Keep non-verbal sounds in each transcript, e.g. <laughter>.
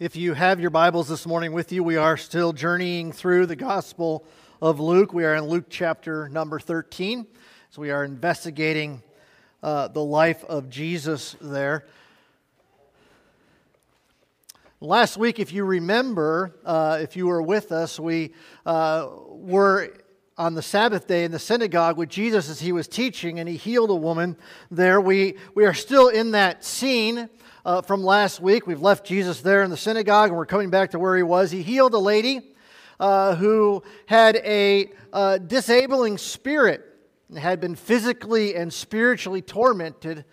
If you have your Bibles this morning with you, we are still journeying through the Gospel of Luke. We are in Luke chapter number 13. So we are investigating uh, the life of Jesus there. Last week, if you remember, uh, if you were with us, we uh, were on the Sabbath day in the synagogue with Jesus as he was teaching, and he healed a woman there. We, we are still in that scene uh, from last week. We've left Jesus there in the synagogue, and we're coming back to where he was. He healed a lady uh, who had a uh, disabling spirit, had been physically and spiritually tormented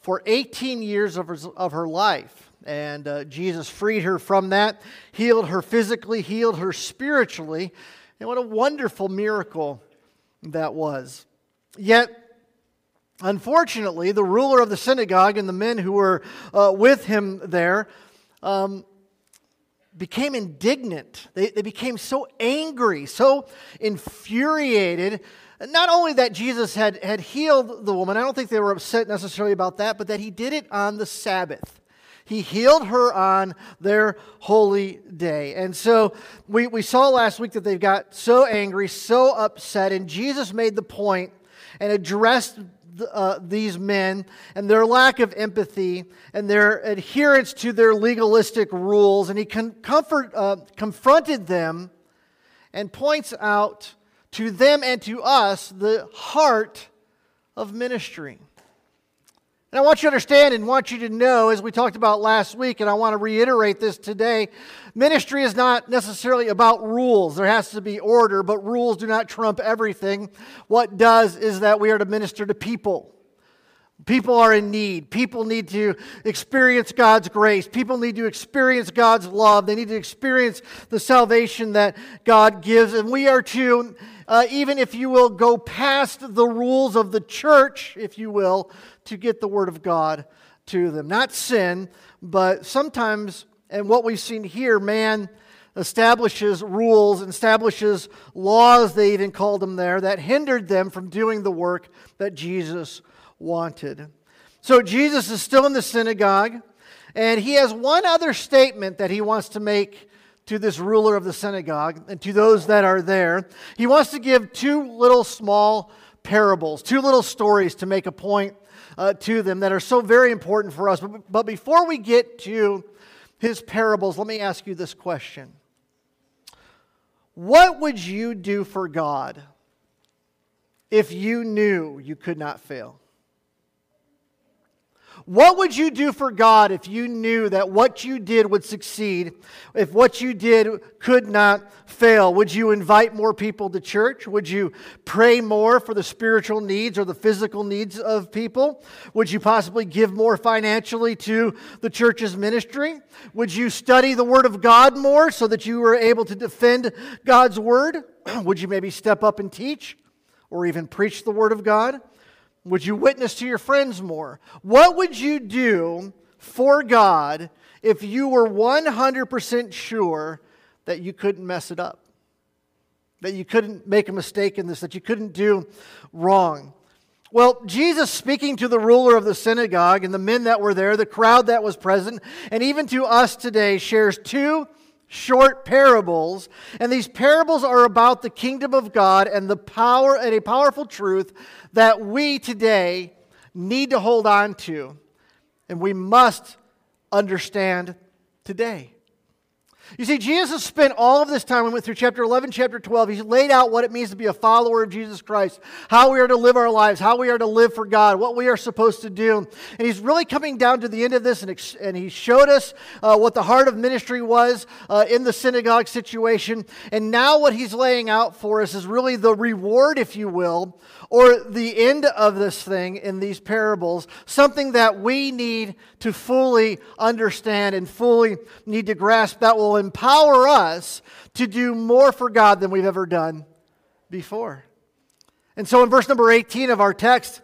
for 18 years of her, of her life. And uh, Jesus freed her from that, healed her physically, healed her spiritually. And what a wonderful miracle that was. Yet, unfortunately, the ruler of the synagogue and the men who were uh, with him there um, became indignant. They, they became so angry, so infuriated. Not only that Jesus had, had healed the woman, I don't think they were upset necessarily about that, but that he did it on the Sabbath. He healed her on their holy day. And so we, we saw last week that they got so angry, so upset, and Jesus made the point and addressed uh, these men and their lack of empathy and their adherence to their legalistic rules. And he con- comfort, uh, confronted them and points out to them and to us the heart of ministry. And I want you to understand and want you to know, as we talked about last week, and I want to reiterate this today ministry is not necessarily about rules. There has to be order, but rules do not trump everything. What does is that we are to minister to people. People are in need. People need to experience God's grace. People need to experience God's love. They need to experience the salvation that God gives. And we are to, uh, even if you will, go past the rules of the church, if you will, to get the Word of God to them. Not sin, but sometimes, and what we've seen here, man establishes rules, establishes laws, they even called them there, that hindered them from doing the work that Jesus wanted. So Jesus is still in the synagogue, and he has one other statement that he wants to make to this ruler of the synagogue and to those that are there. He wants to give two little small parables, two little stories to make a point uh, to them that are so very important for us. But, but before we get to his parables, let me ask you this question What would you do for God if you knew you could not fail? What would you do for God if you knew that what you did would succeed, if what you did could not fail? Would you invite more people to church? Would you pray more for the spiritual needs or the physical needs of people? Would you possibly give more financially to the church's ministry? Would you study the Word of God more so that you were able to defend God's Word? <clears throat> would you maybe step up and teach or even preach the Word of God? Would you witness to your friends more? What would you do for God if you were 100% sure that you couldn't mess it up? That you couldn't make a mistake in this, that you couldn't do wrong? Well, Jesus speaking to the ruler of the synagogue and the men that were there, the crowd that was present, and even to us today, shares two short parables. And these parables are about the kingdom of God and the power and a powerful truth that we today need to hold on to and we must understand today. You see, Jesus spent all of this time, we went through chapter 11, chapter 12. He laid out what it means to be a follower of Jesus Christ, how we are to live our lives, how we are to live for God, what we are supposed to do. And he's really coming down to the end of this, and, and he showed us uh, what the heart of ministry was uh, in the synagogue situation. And now, what he's laying out for us is really the reward, if you will, or the end of this thing in these parables, something that we need to fully understand and fully need to grasp that will empower us to do more for God than we've ever done before. And so in verse number 18 of our text,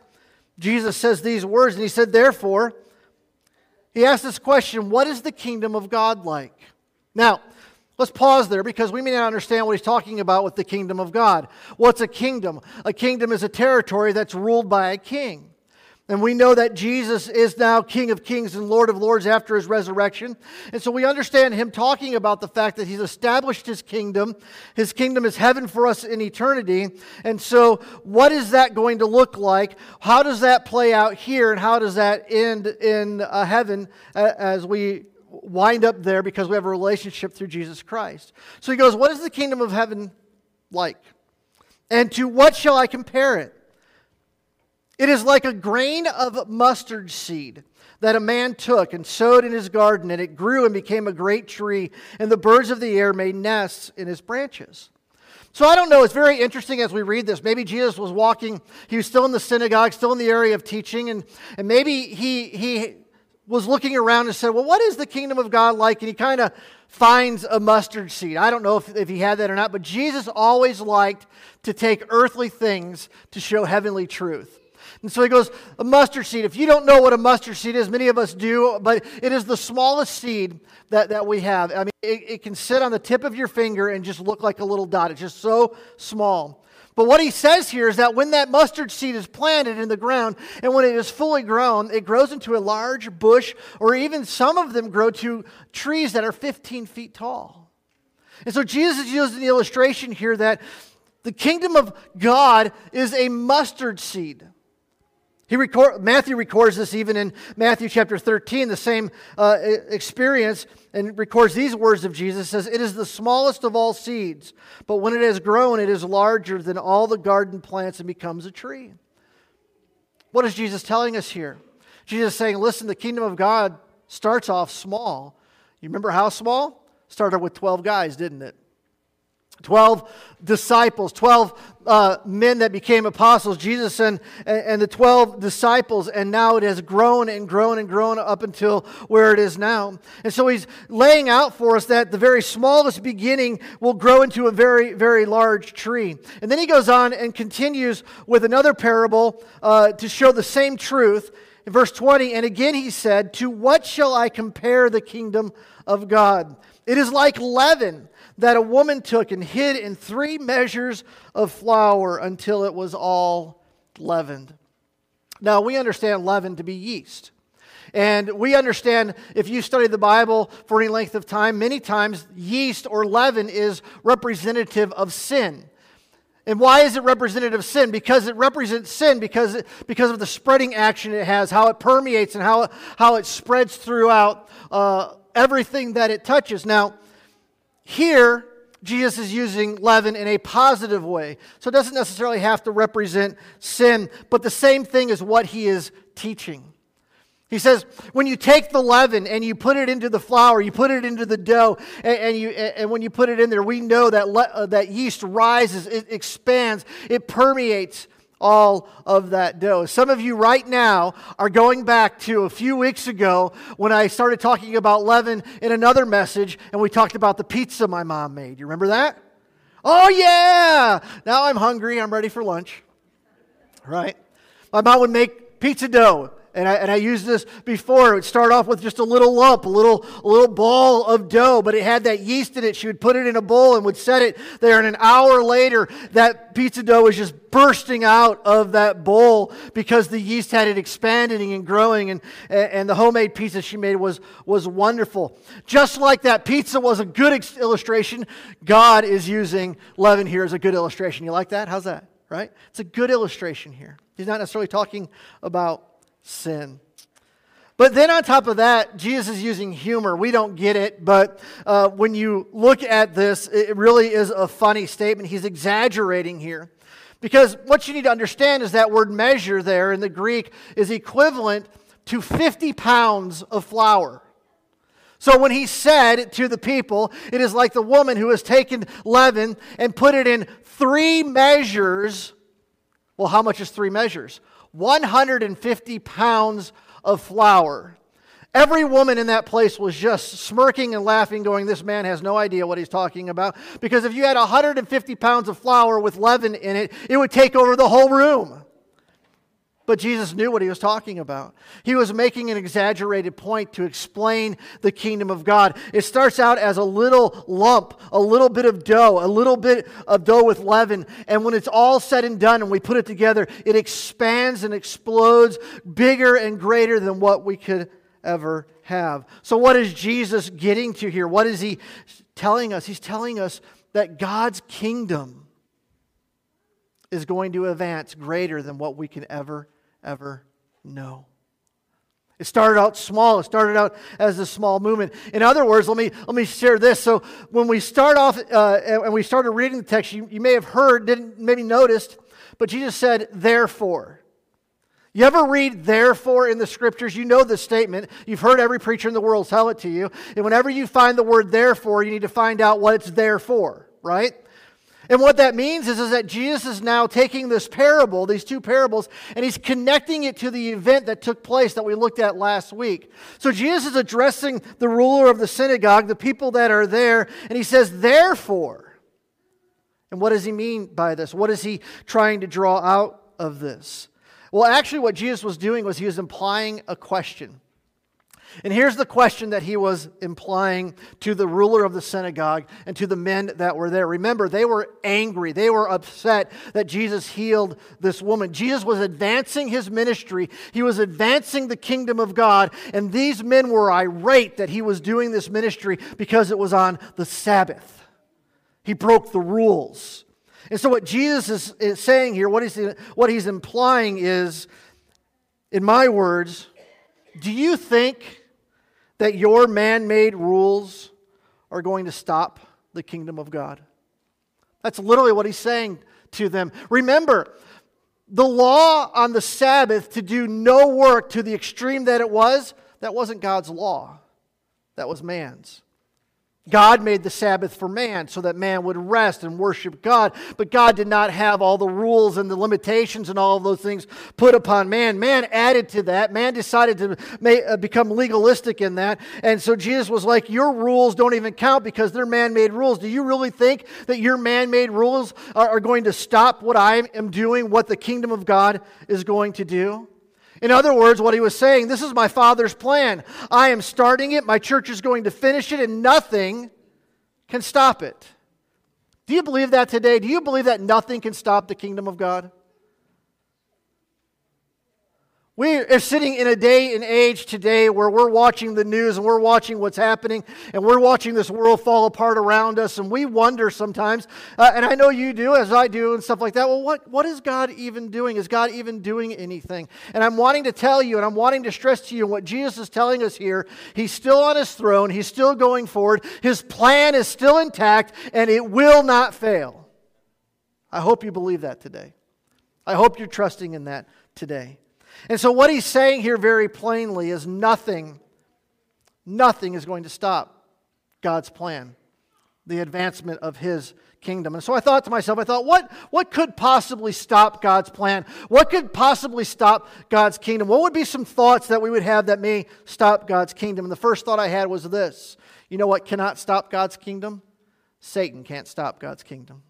Jesus says these words, and he said, Therefore, he asked this question What is the kingdom of God like? Now, Let's pause there because we may not understand what he's talking about with the kingdom of God. What's a kingdom? A kingdom is a territory that's ruled by a king. And we know that Jesus is now King of Kings and Lord of Lords after his resurrection. And so we understand him talking about the fact that he's established his kingdom. His kingdom is heaven for us in eternity. And so, what is that going to look like? How does that play out here? And how does that end in uh, heaven uh, as we wind up there because we have a relationship through Jesus Christ? So he goes, What is the kingdom of heaven like? And to what shall I compare it? It is like a grain of mustard seed that a man took and sowed in his garden, and it grew and became a great tree, and the birds of the air made nests in its branches. So I don't know, it's very interesting as we read this. Maybe Jesus was walking, he was still in the synagogue, still in the area of teaching, and, and maybe he, he was looking around and said, Well, what is the kingdom of God like? And he kind of finds a mustard seed. I don't know if, if he had that or not, but Jesus always liked to take earthly things to show heavenly truth. And so he goes, a mustard seed. If you don't know what a mustard seed is, many of us do, but it is the smallest seed that, that we have. I mean, it, it can sit on the tip of your finger and just look like a little dot. It's just so small. But what he says here is that when that mustard seed is planted in the ground and when it is fully grown, it grows into a large bush, or even some of them grow to trees that are 15 feet tall. And so Jesus is the illustration here that the kingdom of God is a mustard seed. He record, Matthew records this even in Matthew chapter 13, the same uh, experience, and records these words of Jesus says, It is the smallest of all seeds, but when it has grown, it is larger than all the garden plants and becomes a tree. What is Jesus telling us here? Jesus is saying, Listen, the kingdom of God starts off small. You remember how small? Started with 12 guys, didn't it? 12 disciples, 12 uh, men that became apostles, Jesus and, and the 12 disciples, and now it has grown and grown and grown up until where it is now. And so he's laying out for us that the very smallest beginning will grow into a very, very large tree. And then he goes on and continues with another parable uh, to show the same truth. In verse 20, and again he said, To what shall I compare the kingdom of God? It is like leaven that a woman took and hid in three measures of flour until it was all leavened. Now, we understand leaven to be yeast. And we understand if you study the Bible for any length of time, many times yeast or leaven is representative of sin. And why is it representative of sin? Because it represents sin because, because of the spreading action it has, how it permeates and how, how it spreads throughout uh, everything that it touches. Now, here, Jesus is using leaven in a positive way. So it doesn't necessarily have to represent sin, but the same thing is what he is teaching. He says, when you take the leaven and you put it into the flour, you put it into the dough, and, and you, and when you put it in there, we know that, le, uh, that yeast rises, it expands, it permeates all of that dough. Some of you right now are going back to a few weeks ago when I started talking about leaven in another message, and we talked about the pizza my mom made. You remember that? Oh, yeah! Now I'm hungry. I'm ready for lunch. Right? My mom would make pizza dough and I, and I used this before. It would start off with just a little lump, a little, a little ball of dough, but it had that yeast in it. She would put it in a bowl and would set it there. And an hour later, that pizza dough was just bursting out of that bowl because the yeast had it expanding and growing. And, and the homemade pizza she made was, was wonderful. Just like that pizza was a good illustration, God is using leaven here as a good illustration. You like that? How's that? Right? It's a good illustration here. He's not necessarily talking about sin. But then on top of that, Jesus is using humor. We don't get it, but uh, when you look at this, it really is a funny statement. He's exaggerating here. Because what you need to understand is that word measure there in the Greek is equivalent to 50 pounds of flour. So when he said to the people, it is like the woman who has taken leaven and put it in three measures. Well, how much is three measures? 150 pounds of flour. Every woman in that place was just smirking and laughing, going, This man has no idea what he's talking about. Because if you had 150 pounds of flour with leaven in it, it would take over the whole room. But Jesus knew what he was talking about. He was making an exaggerated point to explain the kingdom of God. It starts out as a little lump, a little bit of dough, a little bit of dough with leaven. And when it's all said and done and we put it together, it expands and explodes bigger and greater than what we could ever have. So, what is Jesus getting to here? What is he telling us? He's telling us that God's kingdom is going to advance greater than what we can ever ever know. It started out small. It started out as a small movement. In other words, let me, let me share this. So, when we start off uh, and we started reading the text, you, you may have heard, didn't maybe noticed, but Jesus said, therefore. You ever read therefore in the scriptures? You know this statement. You've heard every preacher in the world tell it to you. And whenever you find the word therefore, you need to find out what it's there for, right? And what that means is, is that Jesus is now taking this parable, these two parables, and he's connecting it to the event that took place that we looked at last week. So Jesus is addressing the ruler of the synagogue, the people that are there, and he says, therefore. And what does he mean by this? What is he trying to draw out of this? Well, actually, what Jesus was doing was he was implying a question. And here's the question that he was implying to the ruler of the synagogue and to the men that were there. Remember, they were angry. They were upset that Jesus healed this woman. Jesus was advancing his ministry, he was advancing the kingdom of God. And these men were irate that he was doing this ministry because it was on the Sabbath. He broke the rules. And so, what Jesus is, saying here, what he's, what he's implying is, in my words, do you think that your man made rules are going to stop the kingdom of God? That's literally what he's saying to them. Remember, the law on the Sabbath to do no work to the extreme that it was, that wasn't God's law, that was man's. God made the Sabbath for man so that man would rest and worship God. But God did not have all the rules and the limitations and all of those things put upon man. Man added to that. Man decided to make, uh, become legalistic in that. And so Jesus was like, Your rules don't even count because they're man made rules. Do you really think that your man made rules are, are going to stop what I am doing, what the kingdom of God is going to do? In other words, what he was saying, this is my Father's plan. I am starting it, my church is going to finish it, and nothing can stop it. Do you believe that today? Do you believe that nothing can stop the kingdom of God? We are sitting in a day and age today where we're watching the news and we're watching what's happening and we're watching this world fall apart around us and we wonder sometimes, uh, and I know you do as I do and stuff like that, well, what, what is God even doing? Is God even doing anything? And I'm wanting to tell you and I'm wanting to stress to you what Jesus is telling us here. He's still on his throne, he's still going forward, his plan is still intact, and it will not fail. I hope you believe that today. I hope you're trusting in that today. And so, what he's saying here very plainly is nothing, nothing is going to stop God's plan, the advancement of his kingdom. And so I thought to myself, I thought, what, what could possibly stop God's plan? What could possibly stop God's kingdom? What would be some thoughts that we would have that may stop God's kingdom? And the first thought I had was this you know what cannot stop God's kingdom? Satan can't stop God's kingdom.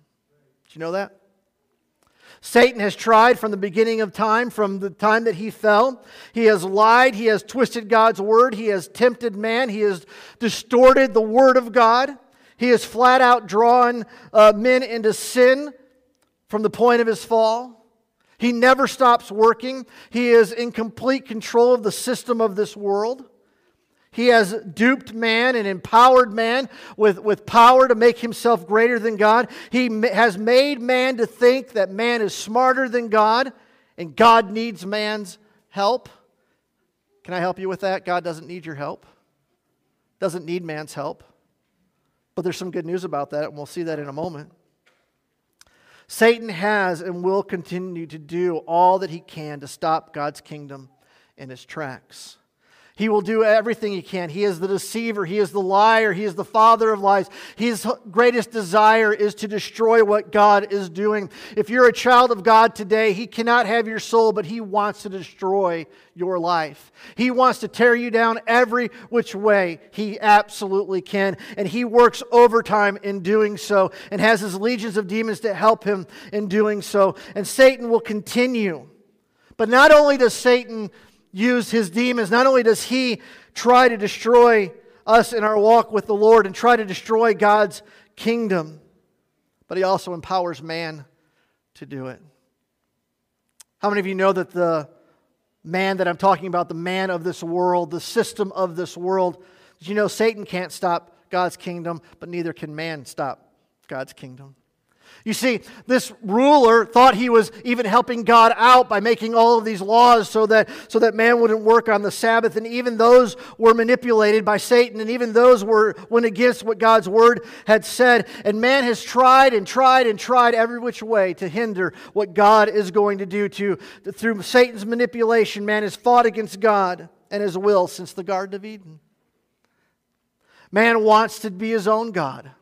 Did you know that? Satan has tried from the beginning of time, from the time that he fell. He has lied. He has twisted God's word. He has tempted man. He has distorted the word of God. He has flat out drawn uh, men into sin from the point of his fall. He never stops working. He is in complete control of the system of this world. He has duped man and empowered man with, with power to make himself greater than God. He has made man to think that man is smarter than God and God needs man's help. Can I help you with that? God doesn't need your help, doesn't need man's help. But there's some good news about that, and we'll see that in a moment. Satan has and will continue to do all that he can to stop God's kingdom in its tracks. He will do everything he can. He is the deceiver. He is the liar. He is the father of lies. His greatest desire is to destroy what God is doing. If you're a child of God today, he cannot have your soul, but he wants to destroy your life. He wants to tear you down every which way he absolutely can. And he works overtime in doing so and has his legions of demons to help him in doing so. And Satan will continue But not only does Satan use his demons, not only does he try to destroy us in our walk with the Lord and try to destroy God's kingdom, but he also empowers man to do it. How many of you know that the man that I'm talking about, the man of this world, the system of this world, you know Satan can't stop God's kingdom, but neither can man stop God's kingdom? You see, this ruler thought he was even helping God out by making all of these laws so that, so that man wouldn't work on the Sabbath. And even those were manipulated by Satan, and even those were went against what God's word had said. And man has tried and tried and tried every which way to hinder what God is going to do. To, through Satan's manipulation, man has fought against God and his will since the Garden of Eden. Man wants to be his own God.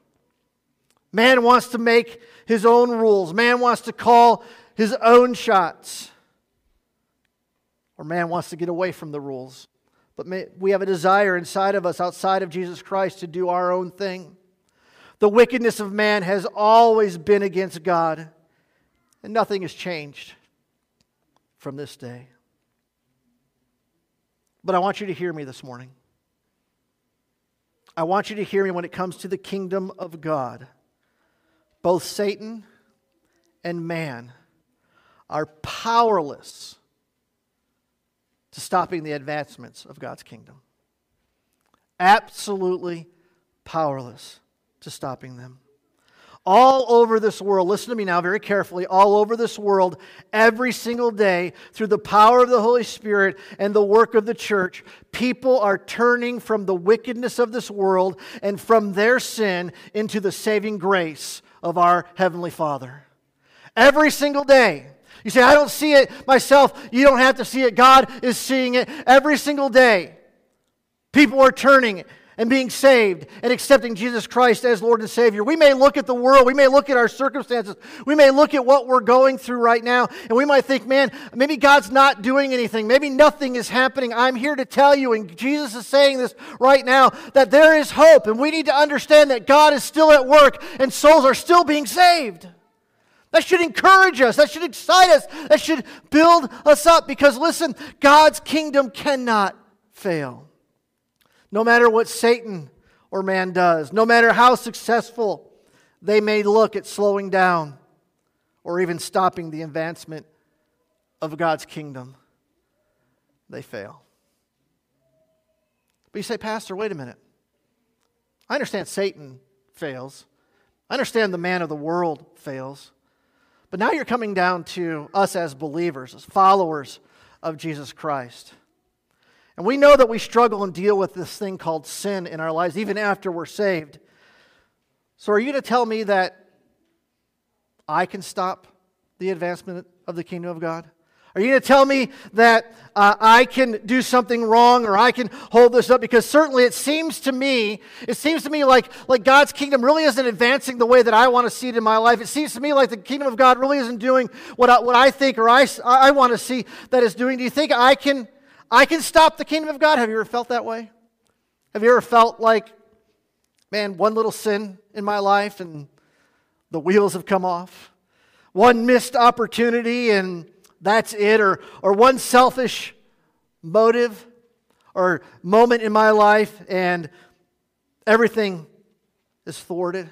Man wants to make his own rules. Man wants to call his own shots. Or man wants to get away from the rules. But may, we have a desire inside of us, outside of Jesus Christ, to do our own thing. The wickedness of man has always been against God, and nothing has changed from this day. But I want you to hear me this morning. I want you to hear me when it comes to the kingdom of God. Both Satan and man are powerless to stopping the advancements of God's kingdom. Absolutely powerless to stopping them all over this world, listen to me now very carefully, all over this world, every single day, through the power of the Holy Spirit and the work of the church, people are turning from the wickedness of this world and from their sin into the saving grace of our Heavenly Father. Every single day. You say, I don't see it myself. You don't have to see it. God is seeing it every single day. People are turning and being saved and accepting Jesus Christ as Lord and Savior. We may look at the world, we may look at our circumstances, we may look at what we're going through right now, and we might think, man, maybe God's not doing anything. Maybe nothing is happening. I'm here to tell you, and Jesus is saying this right now, that there is hope, and we need to understand that God is still at work and souls are still being saved. That should encourage us. That should excite us. That should build us up because, listen, God's kingdom cannot fail. No matter what Satan or man does, no matter how successful they may look at slowing down or even stopping the advancement of God's kingdom, they fail. But you say, Pastor, wait a minute. I understand Satan fails. I understand the man of the world fails. But now you're coming down to us as believers, as followers of Jesus Christ. And we know that we struggle and deal with this thing called sin in our lives, even after we're saved. So, are you to tell me that I can stop the advancement of the kingdom of God? Are you going to tell me that uh, I can do something wrong or I can hold this up? Because certainly it seems to me, it seems to me like, like God's kingdom really isn't advancing the way that I want to see it in my life. It seems to me like the kingdom of God really isn't doing what I, what I think or I, I want to see that it's doing. Do you think I can I can stop the kingdom of God. Have you ever felt that way? Have you ever felt like, man, one little sin in my life and the wheels have come off? One missed opportunity and that's it? Or, or one selfish motive or moment in my life and everything is thwarted?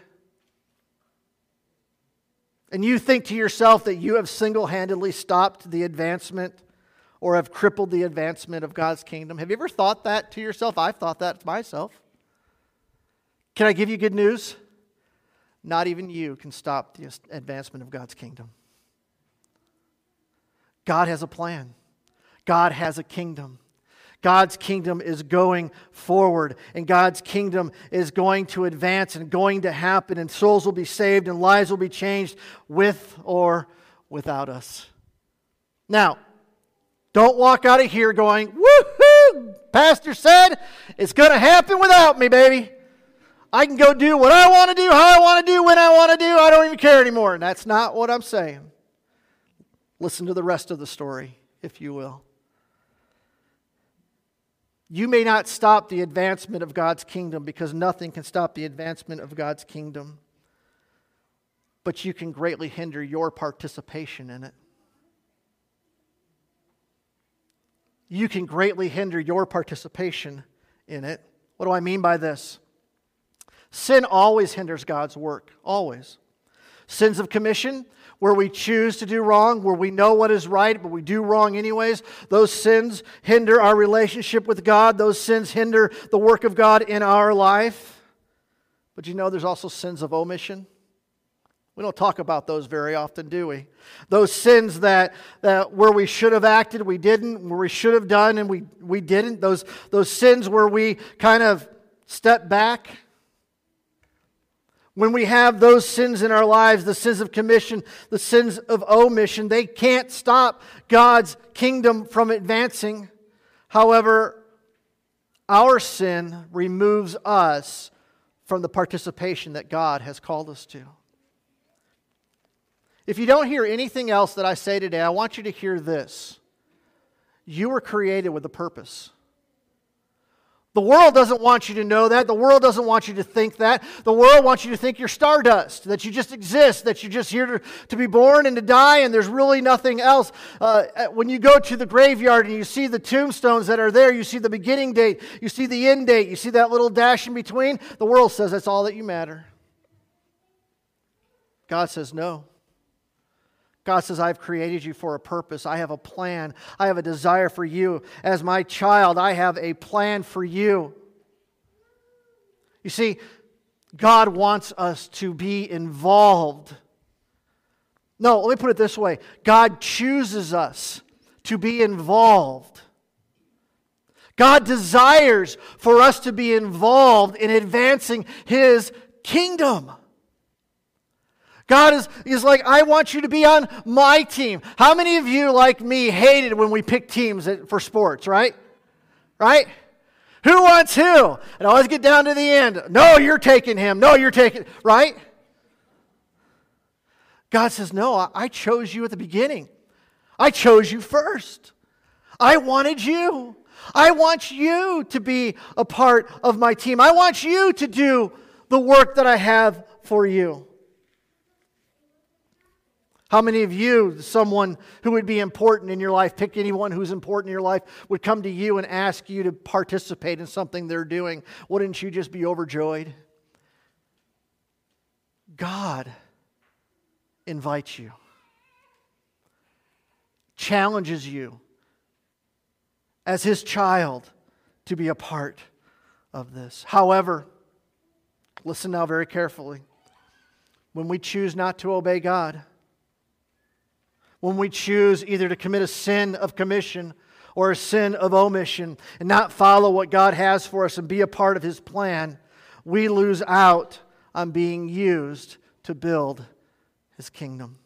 And you think to yourself that you have single handedly stopped the advancement or have crippled the advancement of God's kingdom. Have you ever thought that to yourself? I've thought that to myself. Can I give you good news? Not even you can stop the advancement of God's kingdom. God has a plan, God has a kingdom. God's kingdom is going forward, and God's kingdom is going to advance and going to happen, and souls will be saved and lives will be changed with or without us. Now, don't walk out of here going, woohoo! Pastor said it's going to happen without me, baby. I can go do what I want to do, how I want to do, when I want to do. I don't even care anymore. And that's not what I'm saying. Listen to the rest of the story, if you will. You may not stop the advancement of God's kingdom because nothing can stop the advancement of God's kingdom, but you can greatly hinder your participation in it. You can greatly hinder your participation in it. What do I mean by this? Sin always hinders God's work, always. Sins of commission, where we choose to do wrong, where we know what is right, but we do wrong anyways, those sins hinder our relationship with God. Those sins hinder the work of God in our life. But you know, there's also sins of omission. We don't talk about those very often, do we? Those sins that, that where we should have acted, we didn't, where we should have done, and we, we didn't. Those, those sins where we kind of step back. When we have those sins in our lives, the sins of commission, the sins of omission, they can't stop God's kingdom from advancing. However, our sin removes us from the participation that God has called us to. If you don't hear anything else that I say today, I want you to hear this. You were created with a purpose. The world doesn't want you to know that. The world doesn't want you to think that. The world wants you to think you're stardust, that you just exist, that you're just here to, to be born and to die, and there's really nothing else. Uh, when you go to the graveyard and you see the tombstones that are there, you see the beginning date, you see the end date, you see that little dash in between, the world says that's all that you matter. God says no. God says, I've created you for a purpose. I have a plan. I have a desire for you. As my child, I have a plan for you. You see, God wants us to be involved. No, let me put it this way God chooses us to be involved. God desires for us to be involved in advancing His kingdom. God is, is like, I want you to be on my team. How many of you, like me, hated when we picked teams for sports, right? Right? Who wants who? And always get down to the end. No, you're taking him. No, you're taking, right? God says, No, I chose you at the beginning. I chose you first. I wanted you. I want you to be a part of my team. I want you to do the work that I have for you. How many of you, someone who would be important in your life, pick anyone who's important in your life, would come to you and ask you to participate in something they're doing? Wouldn't you just be overjoyed? God invites you, challenges you as his child to be a part of this. However, listen now very carefully. When we choose not to obey God, when we choose either to commit a sin of commission or a sin of omission and not follow what God has for us and be a part of His plan, we lose out on being used to build His kingdom.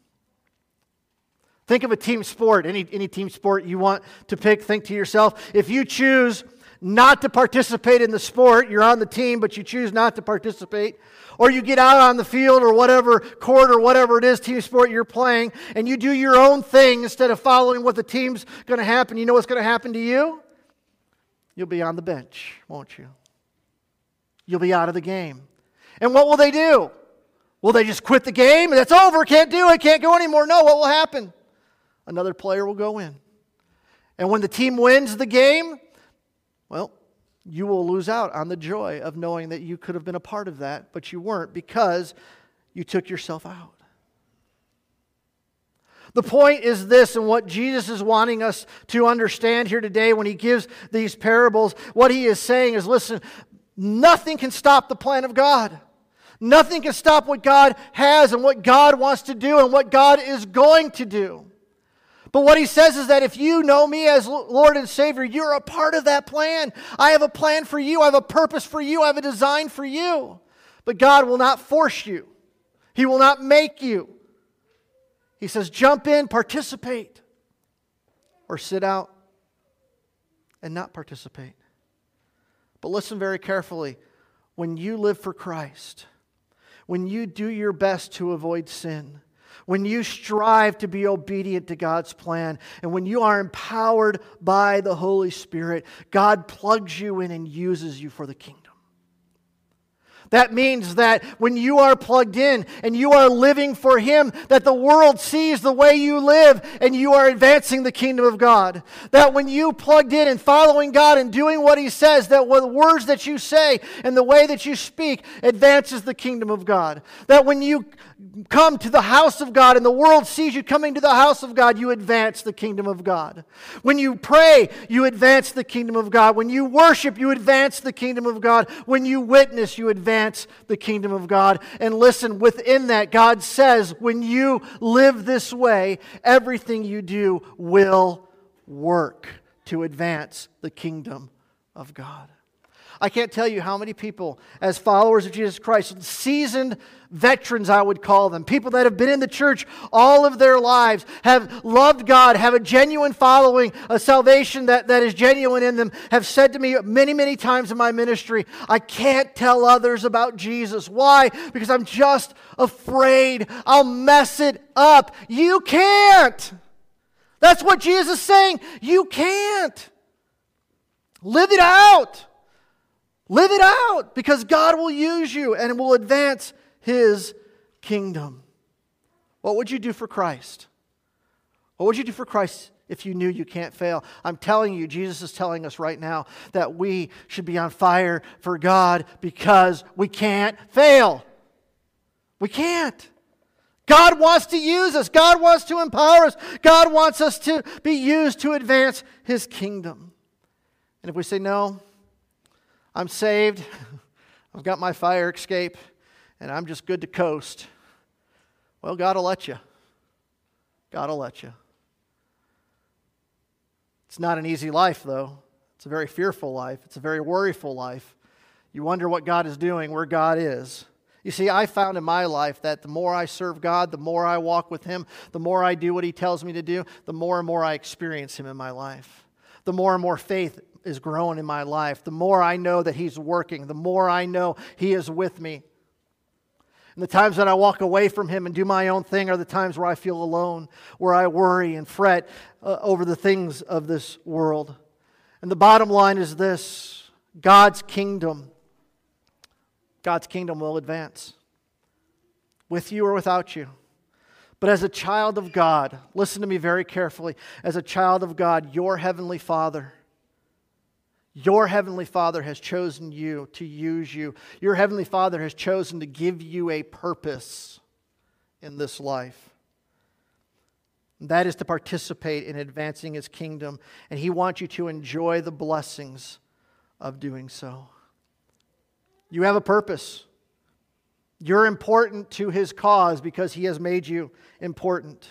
Think of a team sport, any, any team sport you want to pick. Think to yourself if you choose not to participate in the sport, you're on the team, but you choose not to participate, or you get out on the field or whatever court or whatever it is, team sport you're playing, and you do your own thing instead of following what the team's going to happen, you know what's going to happen to you? You'll be on the bench, won't you? You'll be out of the game. And what will they do? Will they just quit the game? That's over. Can't do it. Can't go anymore. No, what will happen? Another player will go in. And when the team wins the game, well, you will lose out on the joy of knowing that you could have been a part of that, but you weren't because you took yourself out. The point is this, and what Jesus is wanting us to understand here today when he gives these parables, what he is saying is listen, nothing can stop the plan of God. Nothing can stop what God has and what God wants to do and what God is going to do. But what he says is that if you know me as Lord and Savior, you're a part of that plan. I have a plan for you, I have a purpose for you, I have a design for you. But God will not force you, He will not make you. He says, jump in, participate, or sit out and not participate. But listen very carefully. When you live for Christ, when you do your best to avoid sin, when you strive to be obedient to God's plan, and when you are empowered by the Holy Spirit, God plugs you in and uses you for the kingdom. That means that when you are plugged in and you are living for Him, that the world sees the way you live and you are advancing the kingdom of God. That when you plugged in and following God and doing what He says, that the words that you say and the way that you speak advances the kingdom of God. That when you come to the house of God and the world sees you coming to the house of God, you advance the kingdom of God. When you pray, you advance the kingdom of God. When you worship, you advance the kingdom of God. When you witness, you advance the kingdom of God. And listen, within that, God says, when you live this way, everything you do will work to advance the kingdom of God. I can't tell you how many people, as followers of Jesus Christ, seasoned veterans, I would call them, people that have been in the church all of their lives, have loved God, have a genuine following, a salvation that, that is genuine in them, have said to me many, many times in my ministry, I can't tell others about Jesus. Why? Because I'm just afraid I'll mess it up. You can't. That's what Jesus is saying. You can't. Live it out. Live it out because God will use you and will advance his kingdom. What would you do for Christ? What would you do for Christ if you knew you can't fail? I'm telling you, Jesus is telling us right now that we should be on fire for God because we can't fail. We can't. God wants to use us. God wants to empower us. God wants us to be used to advance His kingdom. And if we say, no, I'm saved. <laughs> I've got my fire escape, and I'm just good to coast. Well, God will let you. God will let you. It's not an easy life, though. It's a very fearful life. It's a very worryful life. You wonder what God is doing, where God is. You see, I found in my life that the more I serve God, the more I walk with Him, the more I do what He tells me to do, the more and more I experience Him in my life. The more and more faith is growing in my life, the more I know that He's working, the more I know He is with me. And the times that I walk away from Him and do my own thing are the times where I feel alone, where I worry and fret uh, over the things of this world. And the bottom line is this God's kingdom, God's kingdom will advance with you or without you. But as a child of God, listen to me very carefully. As a child of God, your heavenly Father your Heavenly Father has chosen you to use you. Your Heavenly Father has chosen to give you a purpose in this life. And that is to participate in advancing His kingdom, and He wants you to enjoy the blessings of doing so. You have a purpose. You're important to His cause because He has made you important.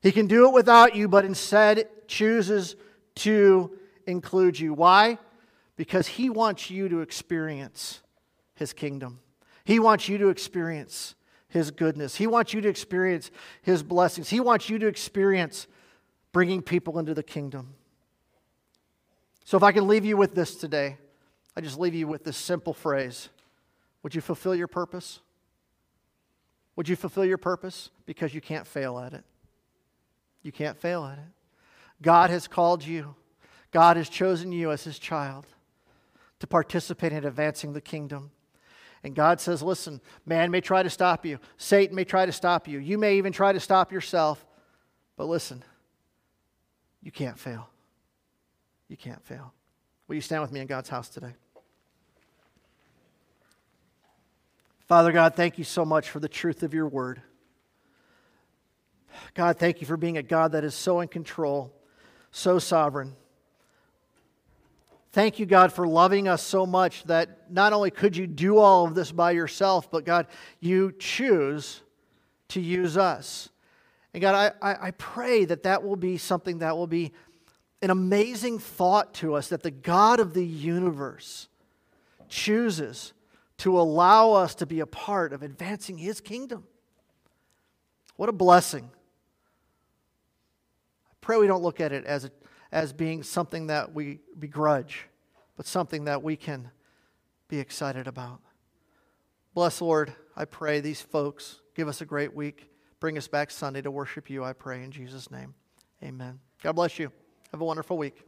He can do it without you, but instead chooses to include you. Why? Because He wants you to experience His kingdom. He wants you to experience His goodness. He wants you to experience His blessings. He wants you to experience bringing people into the kingdom. So, if I can leave you with this today, I just leave you with this simple phrase Would you fulfill your purpose? Would you fulfill your purpose? Because you can't fail at it. You can't fail at it. God has called you God has chosen you as his child to participate in advancing the kingdom. And God says, listen, man may try to stop you, Satan may try to stop you, you may even try to stop yourself, but listen, you can't fail. You can't fail. Will you stand with me in God's house today? Father God, thank you so much for the truth of your word. God, thank you for being a God that is so in control, so sovereign. Thank you, God, for loving us so much that not only could you do all of this by yourself, but God, you choose to use us. And God, I, I, pray that that will be something that will be an amazing thought to us that the God of the universe chooses to allow us to be a part of advancing his kingdom. What a blessing. I pray we don't look at it as a as being something that we begrudge, but something that we can be excited about. Bless, Lord, I pray these folks. Give us a great week. Bring us back Sunday to worship you, I pray, in Jesus' name. Amen. God bless you. Have a wonderful week.